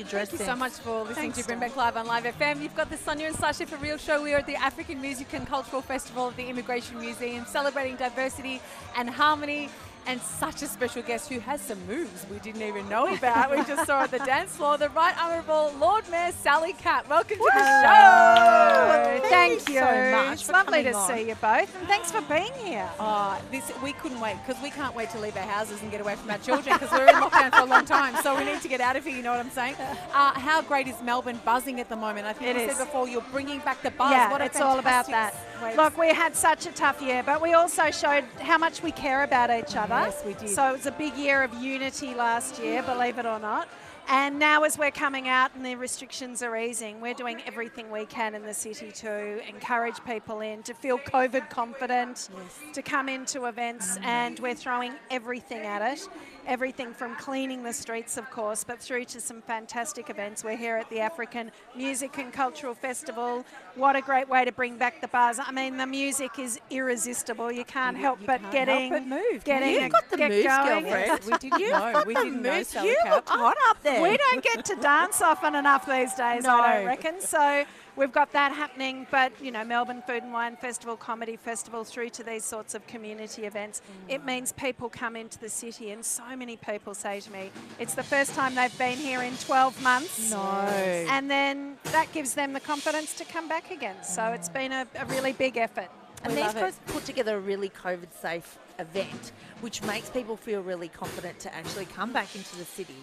Thank you so much for listening Thanks, to Bring Back Live on Live FM. You've got the Sonia and Sasha for Real show. We are at the African Music and Cultural Festival at the Immigration Museum, celebrating diversity and harmony. And such a special guest who has some moves we didn't even know about. we just saw at the dance floor. The Right Honourable Lord Mayor Sally Capp. Welcome to the show. Thank, you so much It's lovely to on. see you both, and thanks for being here. Oh, this we couldn't wait because we can't wait to leave our houses and get away from our children because we're in lockdown for a long time. So we need to get out of here. You know what I'm saying? Uh, how great is Melbourne buzzing at the moment? I think It you is. said before you're bringing back the buzz. yeah, What it's all about that. Look, we had such a tough year, but we also showed how much we care about each other. Yes, we did. So it was a big year of unity last year, believe it or not. And now, as we're coming out and the restrictions are easing, we're doing everything we can in the city to encourage people in, to feel COVID confident, to come into events, and we're throwing everything at it. Everything from cleaning the streets, of course, but through to some fantastic events. We're here at the African Music and Cultural Festival. What a great way to bring back the buzz. I mean, the music is irresistible. You can't You- help you but can't getting, help but move. getting You've got the get moves, going. girlfriend. We didn't know. We didn't know, You look hot up there. We don't get to dance often enough these days, I don't reckon. So we've got that happening, but you know, Melbourne Food and Wine Festival, Comedy Festival, through to these sorts of community events, it means people come into the city, and so many people say to me, it's the first time they've been here in 12 months. No. And then that gives them the confidence to come back again. So mm. it's been a, a really big effort. And We these guys put together a really COVID safe event, which makes people feel really confident to actually come back into the city.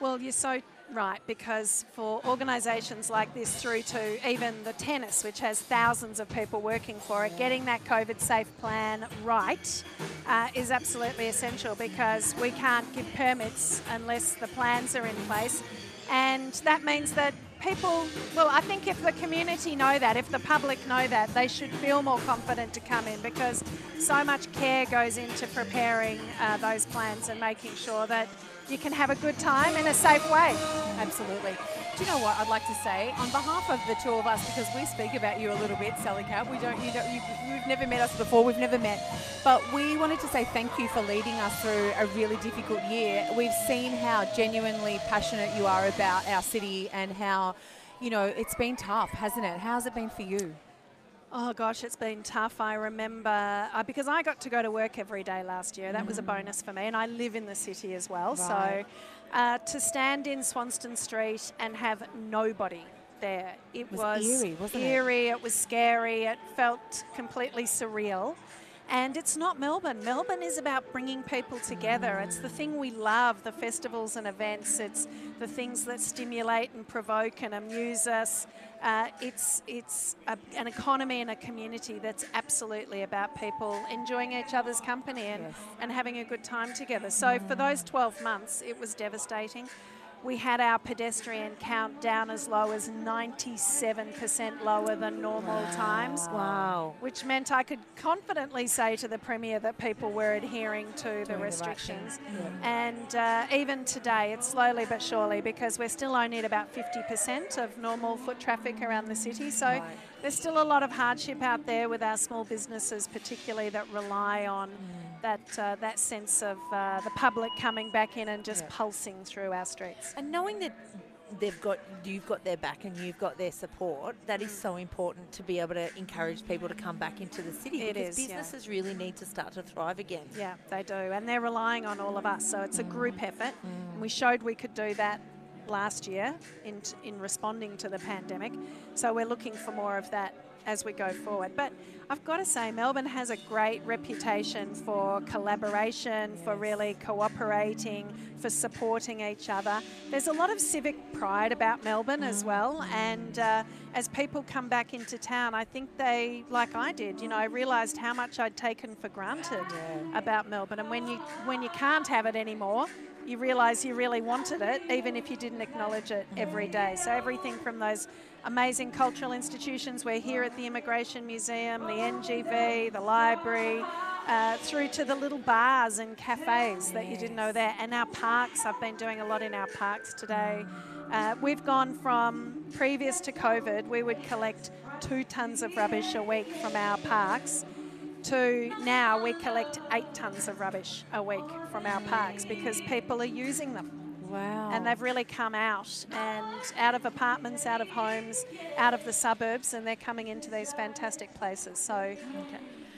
Well, you're so right because for organisations like this, through to even the tennis, which has thousands of people working for it, getting that COVID safe plan right uh, is absolutely essential because we can't give permits unless the plans are in place. And that means that people, well, I think if the community know that, if the public know that, they should feel more confident to come in because so much care goes into preparing uh, those plans and making sure that you can have a good time in a safe way. Absolutely. Do you know what I'd like to say on behalf of the two of us because we speak about you a little bit, Sally Capp. We don't, you don't, you, you've never met us before. We've never met, but we wanted to say thank you for leading us through a really difficult year. We've seen how genuinely passionate you are about our city and how, you know, it's been tough, hasn't it? How's it been for you? Oh gosh, it's been tough. I remember uh, because I got to go to work every day last year. That was a bonus for me, and I live in the city as well. Right. So uh, to stand in Swanston Street and have nobody there, it, was was, eerie, wasn't it? eerie, it was scary. It felt completely surreal. And it's not Melbourne. Melbourne is about bringing people together. It's the thing we love the festivals and events. It's the things that stimulate and provoke and amuse us. Uh, it's it's a, an economy and a community that's absolutely about people enjoying each other's company and, Yes. and having a good time together. So for those 12 months, it was devastating. We had our pedestrian count down as low as 97% lower than normal times Wow. which meant I could confidently say to the Premier that people were adhering to the Doing the right restrictions. thing. And uh, even today, it's slowly but surely because we're still only at about 50% of normal foot traffic around the city. So Right. There's still a lot of hardship out there with our small businesses, particularly that rely on Mm. that, uh, that sense of uh, the public coming back in and just Yeah. pulsing through our streets. And knowing that they've got you've got their back and you've got their support, that is so important to be able to encourage people to come back into the city It because is, yeah. businesses really need to start to thrive again. Yeah, they do. And they're relying on all of us. So it's a group effort. And we showed we could do that last year in, in responding to the pandemic. So we're looking for more of that as we go forward. But I've got to say, Melbourne has a great reputation for collaboration, for really cooperating, for supporting each other. There's a lot of civic pride about Melbourne as well. And uh, as people come back into town, I think they, like I did, you know, I realised how much I'd taken for granted about Melbourne. And when you when you can't have it anymore, you realise you really wanted it, even if you didn't acknowledge it every day. So everything from those amazing cultural institutions, we're here at the Immigration Museum, the NGV, the library. Uh, through to the little bars and cafes that you didn't know there, and our parks. I've been doing a lot in our parks today. Uh, we've gone from previous to COVID, we would collect two tons of rubbish a week from our parks to now we collect eight tons of rubbish a week from our parks because people are using them. Wow. And they've really come out and out of apartments, out of homes, out of the suburbs, and they're coming into these fantastic places. So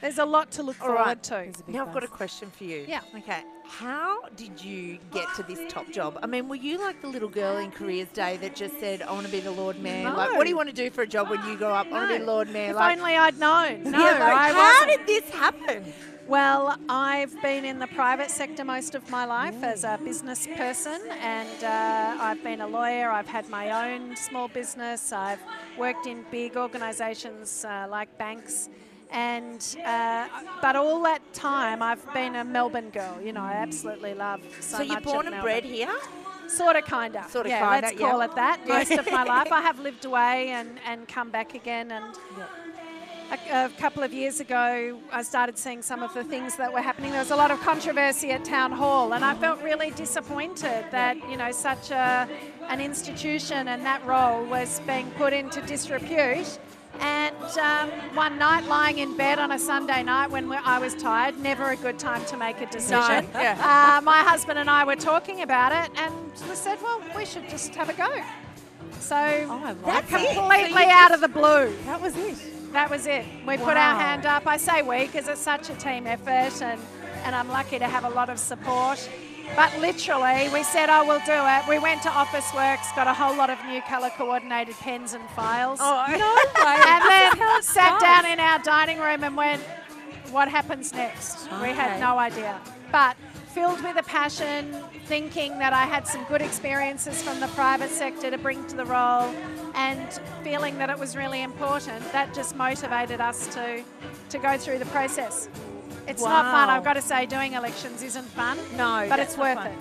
there's a lot to look All forward right. to. There's a Now I've got a question for you. Yeah. Okay. How did you get to this top job? I mean, were you like the little girl in Careers Day that just said, "I want to be the Lord Mayor"? Like, what do you want to do for a job when you grow up? I want to be the Lord Mayor. If like, only I'd known. No, yeah, like, I how wasn't. Did this happen? Well, I've been in the private sector most of my life as a business person, and uh, I've been a lawyer. I've had my own small business. I've worked in big organisations uh, like banks, and uh, but all that time I've been a Melbourne girl. You know, I absolutely love so, So, you're born of and bred here. Sort of, kind of. Sorta, yeah, kinda, let's yeah. call it that. Most of my life, I have lived away and, and come back again, and a, a couple of years ago, I started seeing some of the things that were happening. There was a lot of controversy at Town Hall, and I felt really disappointed that you know such a, an institution and that role was being put into disrepute. And um, one night, lying in bed on a Sunday night when I was tired, never a good time to make a decision. yeah. uh, my husband and I were talking about it, and we said, "Well, we should just have a go." So, Oh, like completely So out of the blue. That was it. That was it. We put our hand up. I say we because it's such a team effort, and, and I'm lucky to have a lot of support. But literally, we said, "Oh, we'll do it." We went to Officeworks, got a whole lot of new color coordinated pens and files, Oh, No way. and then sat down in our dining room and went, "What happens next?" We had no idea, but filled with a passion, thinking that I had some good experiences from the private sector to bring to the role, and feeling that it was really important. That just motivated us to to go through the process. It's not fun. I've got to say, doing elections isn't fun, No, but it's worth fun. it.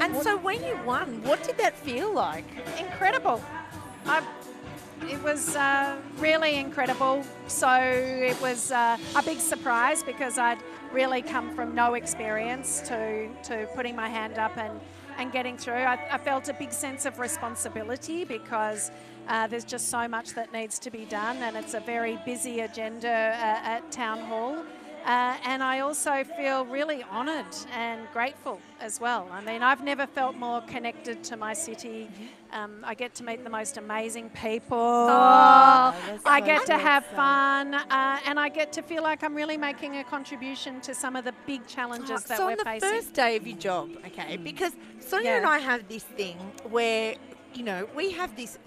And so when you won, what did that feel like? incredible. I, it was uh, really incredible. So it was uh, a big surprise because I'd really come from no experience to, to putting my hand up and, and getting through. I, I felt a big sense of responsibility because uh, there's just so much that needs to be done, and it's a very busy agenda uh, at Town Hall. Uh, and I also feel really honoured and grateful as well. I mean, I've never felt more connected to my city. Um, I get to meet the most amazing people. that's I so get to good. have fun, uh, and I get to feel like I'm really making a contribution to some of the big challenges that so we're on the facing. first day of your job, okay, because Sonia Yeah. and I have this thing where, you know, we have this.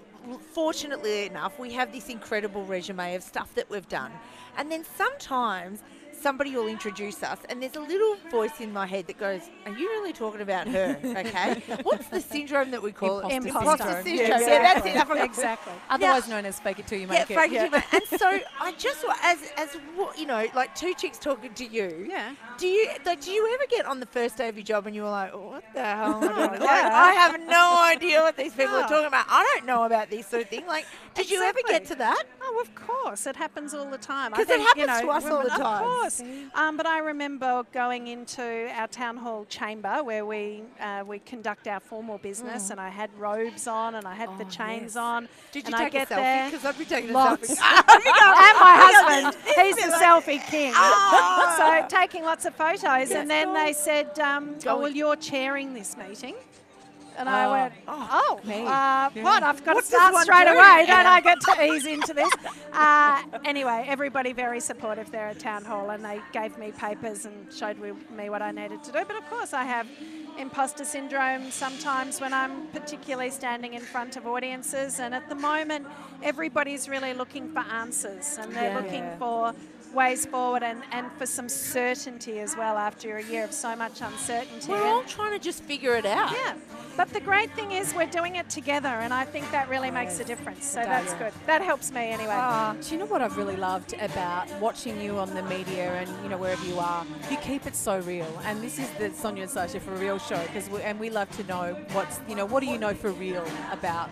Fortunately enough, we have this incredible resume of stuff that we've done, and then sometimes somebody will introduce us, and there's a little voice in my head that goes, "Are you really talking about her?" Okay, what's the syndrome that we call it? Imposter Imposter syndrome. syndrome. Yeah, Yeah, that's exactly. it. I. Exactly. Otherwise known as fake it till you make Yeah, it. fake it till you make- And so I just wa- as as you know, like two chicks talking to you. Yeah. Do you like? Do you ever get on the first day of your job and you were like, oh, "What the hell?" am I doing?" Like. I have no idea what these people are talking about. I don't know about this sort of thing. Like, did you ever get to that? Oh, of course, it happens all the time. I 'Cause it think, you happens know, to us all the women- time. Course. Um, but I remember going into our town hall chamber where we uh, we conduct our formal business, and I had robes on and I had the Oh, chains yes. on. Did you and I take get a selfie? Because I'd be taking Lots. a selfie. and my husband, he's the selfie king. Ah. so taking lots of photos, and then they said, um, "Oh, well, you're chairing this meeting." And I Oh. went, "Oh, Me. uh, Yeah. what? I've got What to start straight do? away, don't I? Get to ease into this." Uh, anyway, everybody very supportive there at town hall, and they gave me papers and showed me, me what I needed to do. But of course, I have imposter syndrome sometimes when I'm particularly standing in front of audiences. And at the moment, everybody's really looking for answers, and they're Yeah. looking for ways forward and, and for some certainty as well after a year of so much uncertainty. We're all trying to just figure it out. yeah, but the great thing is we're doing it together, and I think that really makes a difference. So that's good. That helps me anyway. Uh, do you know what I've really loved about watching you on the media and you know wherever you are? You keep it so real, and this is the Sonia and Sasha for real show because we, and we love to know what's you know what do you know for real about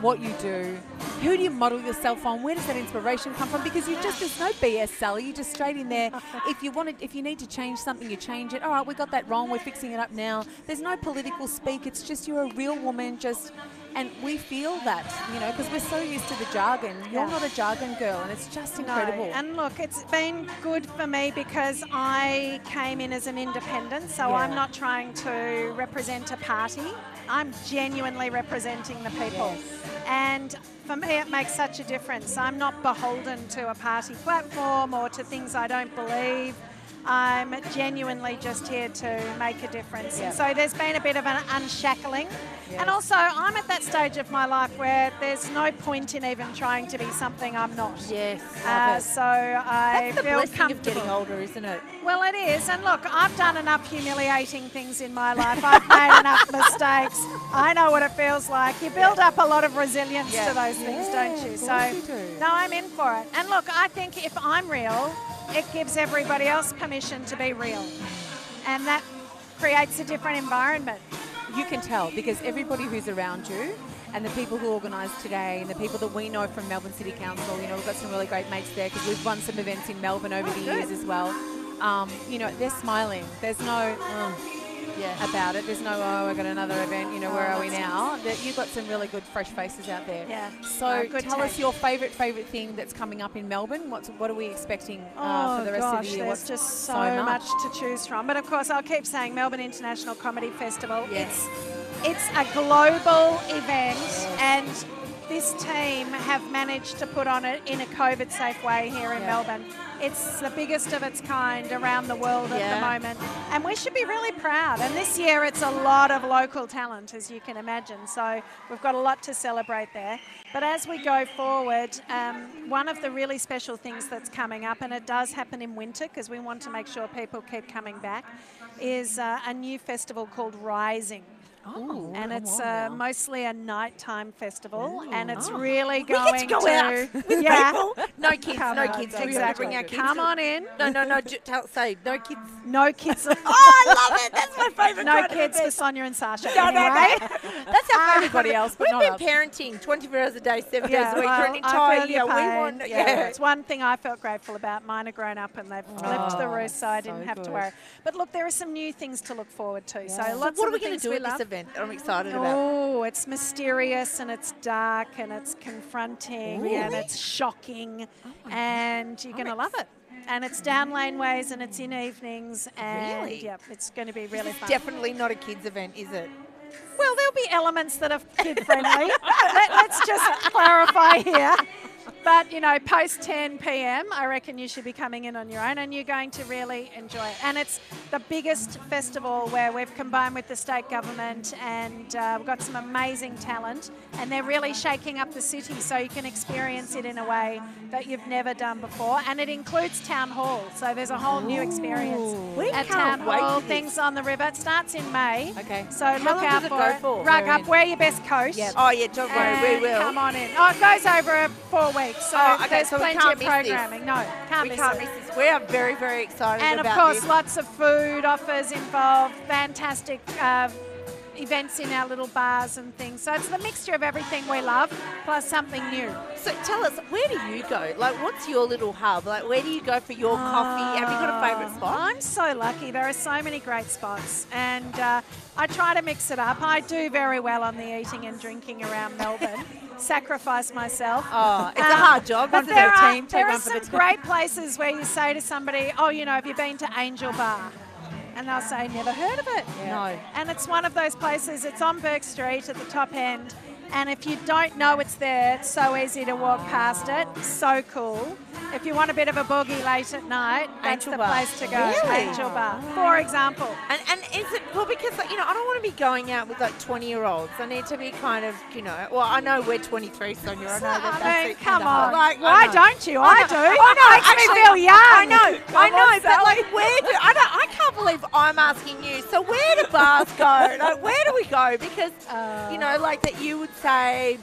what you do? Who do you model yourself on? Where does that inspiration come from? Because you just there's no BS, Sally. You just straight in there. If you want to, if you need to change something, you change it. All right, we got that wrong. We're fixing it up now. There's no political speak. It's just you're a real woman. Just and we feel that, you know, because we're so used to the jargon. You're Yeah. not a jargon girl, and it's just No, incredible. and look, it's been good for me because I came in as an independent, so Yeah. I'm not trying to represent a party. I'm genuinely representing the people. And for me, it makes such a difference. I'm not beholden to a party platform or to things I don't believe. I'm genuinely just here to make a difference. Yeah. So there's been a bit of an unshackling. Yes. And also, I'm at that stage of my life where there's no point in even trying to be something I'm not. Yes. Uh, so I That's the feel blessing of getting older, isn't it? Well, it is. And look, I've done enough humiliating things in my life. I've made enough mistakes. I know what it feels like. You build up a lot of resilience Yeah. to those things, don't you? So, you do. no, I'm in for it. And look, I think if I'm real, it gives everybody else permission to be real. And that creates a different environment. you can tell because everybody who's around you and the people who organise today and the people that we know from Melbourne City Council, you know, we've got some really great mates there because we've run some events in Melbourne over the years as well. Um, you know, they're smiling. There's no "Oh," Yeah. about it. There's no, oh, I got another event, you know, where are we now? That You've got some really good fresh faces out there. Yeah. So No, good tell us your favourite, favourite thing that's coming up in Melbourne. What's, what are we expecting uh, Oh for the rest gosh, of the year? there's What's just so, so much. to choose from. But of course, I'll keep saying Melbourne International Comedy Festival. Yes. It's it's a global event, and this team have managed to put on it in a COVID-safe way here in Yeah. Melbourne. It's the biggest of its kind around the world at Yeah. the moment, and we should be really proud. And this year, it's a lot of local talent, as you can imagine. So we've got a lot to celebrate there. But as we go forward, um, one of the really special things that's coming up, and it does happen in winter because we want to make sure people keep coming back, is uh, a new festival called Rising. Ooh, and it's uh, mostly a nighttime festival, and it's Oh. really We going get to go to out with yeah. people. No kids, Come no on, kids. Do we have to exactly. bring our kids? Come on in. No, no, no. ju- Tell, say no kids. No kids. Oh, I love it. That's my favourite. no kids for event. Sonia and Sasha. No, no, anyway. no. That's our favourite Everybody else, but We've not been us. parenting 24 hours a day, seven Yeah, days a week for an entire year. your We want, yeah. yeah. It's one thing I felt grateful about. Mine are grown up and they've left the Oh, roost, so I didn't so have to worry. But look, there are some new things to look forward to. Yeah. So So So lots what of are we going to do at this love. Event? I'm excited about. It. Oh, it's mysterious and it's dark and it's confronting Ooh. and it's shocking, Oh and you're going to love it. And it's down laneways and it's in evenings, and Really? yeah, it's going to be really fun. Definitely not a kids event, is it? Well, there'll be elements that are kid friendly. Let, us just clarify here. But you know, post 10 p.m., I reckon you should be coming in on your own, and you're going to really enjoy it. And it's the biggest festival where we've combined with the state government, and uh, we've got some amazing talent, and they're really shaking up the city, so you can experience it in a way that you've never done before. And it includes town hall, so there's a whole new experience We at can't town wait hall. Things on the river. It starts in May. Okay. So How look long out does it for go for? Rug We're up, in. wear your best coat. Yep. Oh yeah, don't worry, we will. Come on in. Oh, it goes over four weeks, so Oh, okay, there's so plenty of programming. No, can't we miss can't it. miss this. We are very, very excited and of course, this. lots of food offers involved, fantastic uh, events in our little bars and things. So it's the mixture of everything we love plus something new. So tell us, where do you go? Like, what's your little hub? Like, where do you go for your coffee? Have you got a favourite spot? I'm so lucky. There are so many great spots, and uh, I try to mix it up. I do very well on the eating and drinking around Melbourne. Sacrifice myself. Oh, it's a Um, hard job. But isn't there it? are, team, there are some the team. great places where you say to somebody, "Oh, you know, have you been to Angel Bar?" And they'll say, "Never heard of it." No. And it's one of those places. It's on Bourke Street at the top end. And if you don't know it's there, it's so easy to walk past it. So cool. If you want a bit of a boogie late at night, that's Angel the Bar. place to go. Really? Angel Bar, for example. And, and is it well because like, you know I don't want to be going out with like 20 year olds. I need to be kind of you know. Well, I know we're 23, Sonia. I know that that's I mean, it, come on. Like, Why don't you? I, do. I know. Makes actually, me feel young. I know. I Come on, know. But like, where do I don't? I can't believe I'm asking you. So where do bars go? Like, where do we go? Because Uh, you know, like that, you would say.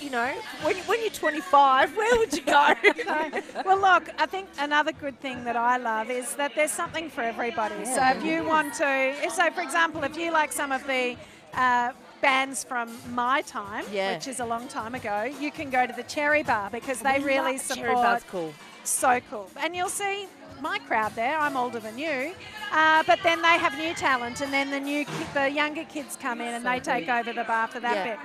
You know, when, when you're 25, where would you go? well, look, I think another good thing that I love is that there's something for everybody. So if you want to, if, so for example, if you like some of the uh, bands from my time, Yeah. which is a long time ago, you can go to the Cherry Bar because they really Love support. Cherry Bar's cool. So cool. And you'll see my crowd there. I'm older than you, uh, but then they have new talent, and then the new, ki- the younger kids come in and they take over the bar for that Yeah. bit.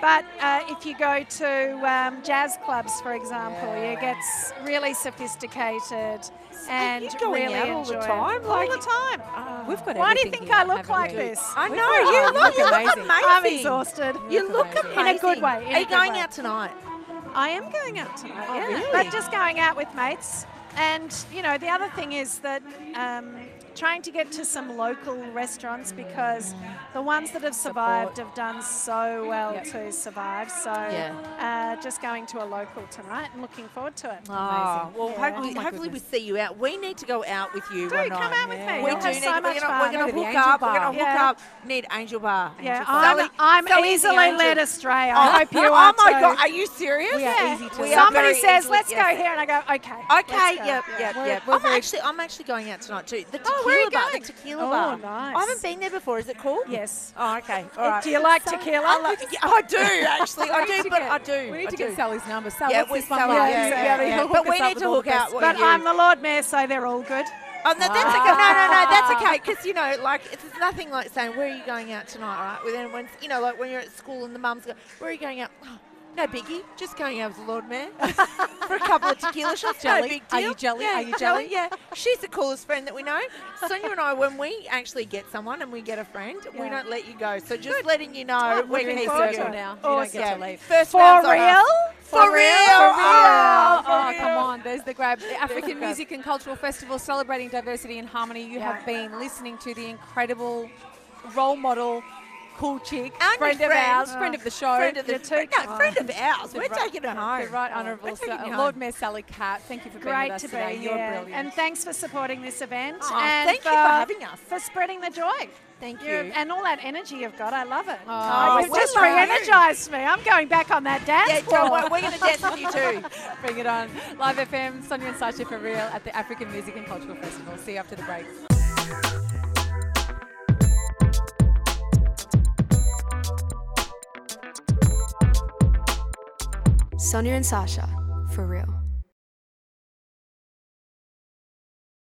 But uh, if you go to um, jazz clubs, for example, you get s- really sophisticated and you going really out all the enjoyable. time? all the time. We've got Why do you everything think I look like we? this? I know got- you look, you look amazing. amazing. I'm exhausted. You look look amazing. amazing. In a good way, in Are you going way. out tonight? I am going out tonight, Oh, yeah. really? But just going out with mates. And, you know, the other thing is that um, trying to get to some local restaurants because the ones that have survived have done so well Yep. to survive. So Yeah. uh, just going to a local tonight and looking forward to it. Oh, Amazing. well, Yeah. hopefully, Oh hopefully we see you out. We need to go out with you Do come night. out with me. We we'll do need. So we're gonna, fun. we're gonna Go to the hook Angel up. We're gonna hook Yeah. up. Need Angel Bar. Yeah, Angel I'm, I'm Sally's easily angel. led astray. Oh, I hope you oh my. God, are you serious? We are Yeah. easy to We Somebody says, let's go here, and I go, okay. Okay, let's yep, yep, We're- yep. we're I'm actually, I'm actually going out tonight too. The tequila Oh, where are you bar, the going? tequila Oh, bar. nice. I haven't been there before. Is it cool? Yes. Oh, okay. All right. Do you like So- tequila? I, like, yeah, I do actually. I do, but get- I do. We need I to do. get Sally's number. Sally, Yeah, what's this one like? yeah, yeah, yeah. But we need to hook out But. I'm the Lord Mayor, so they're all good. Oh, no, that's okay. No, no, no, that's okay. Because, you know, like, it's nothing like saying, where are you going out tonight, right? Then when, you know, like when you're at school and the mums go, where are you going out? Oh, no biggie. Just going out with the Lord Mayor for a couple of tequila shots. No Jelly? big Are you jelly? Yeah, Are you jelly? Yeah. She's the coolest friend that we know. Sonia and I, when we actually get someone and we get a friend, we don't let you go. So just letting you know, Oh, we're looking keeping you. to it. now. You Awesome. don't get to Yeah. leave. First For round's on us. real? For real? Oh, Oh, come on. There's the grab. The African grab. Music and Cultural Festival celebrating diversity and harmony. You Yeah. have been listening to the incredible role model, cool chick, And friend of friend. ours, friend of the show. Friend of the You're no, friend of ours. We're right- taking her home. The Right Honourable Sa- Lord. Mayor Sally Capp. Thank you for being Great with us to today. be You're here. brilliant. And thanks for supporting this event. Oh, and thank you for having us. For spreading the joy. Thank You're- you. And all that energy you've got. I love it. Oh, oh You've we just re-energized me. I'm going back on that dance Yeah, floor. We're, we're going to dance with you too. Bring it on. Live FM, Sonia and Sasha for real at the African Music and Cultural Festival. See you after the break. Sonia and Sasha, for real.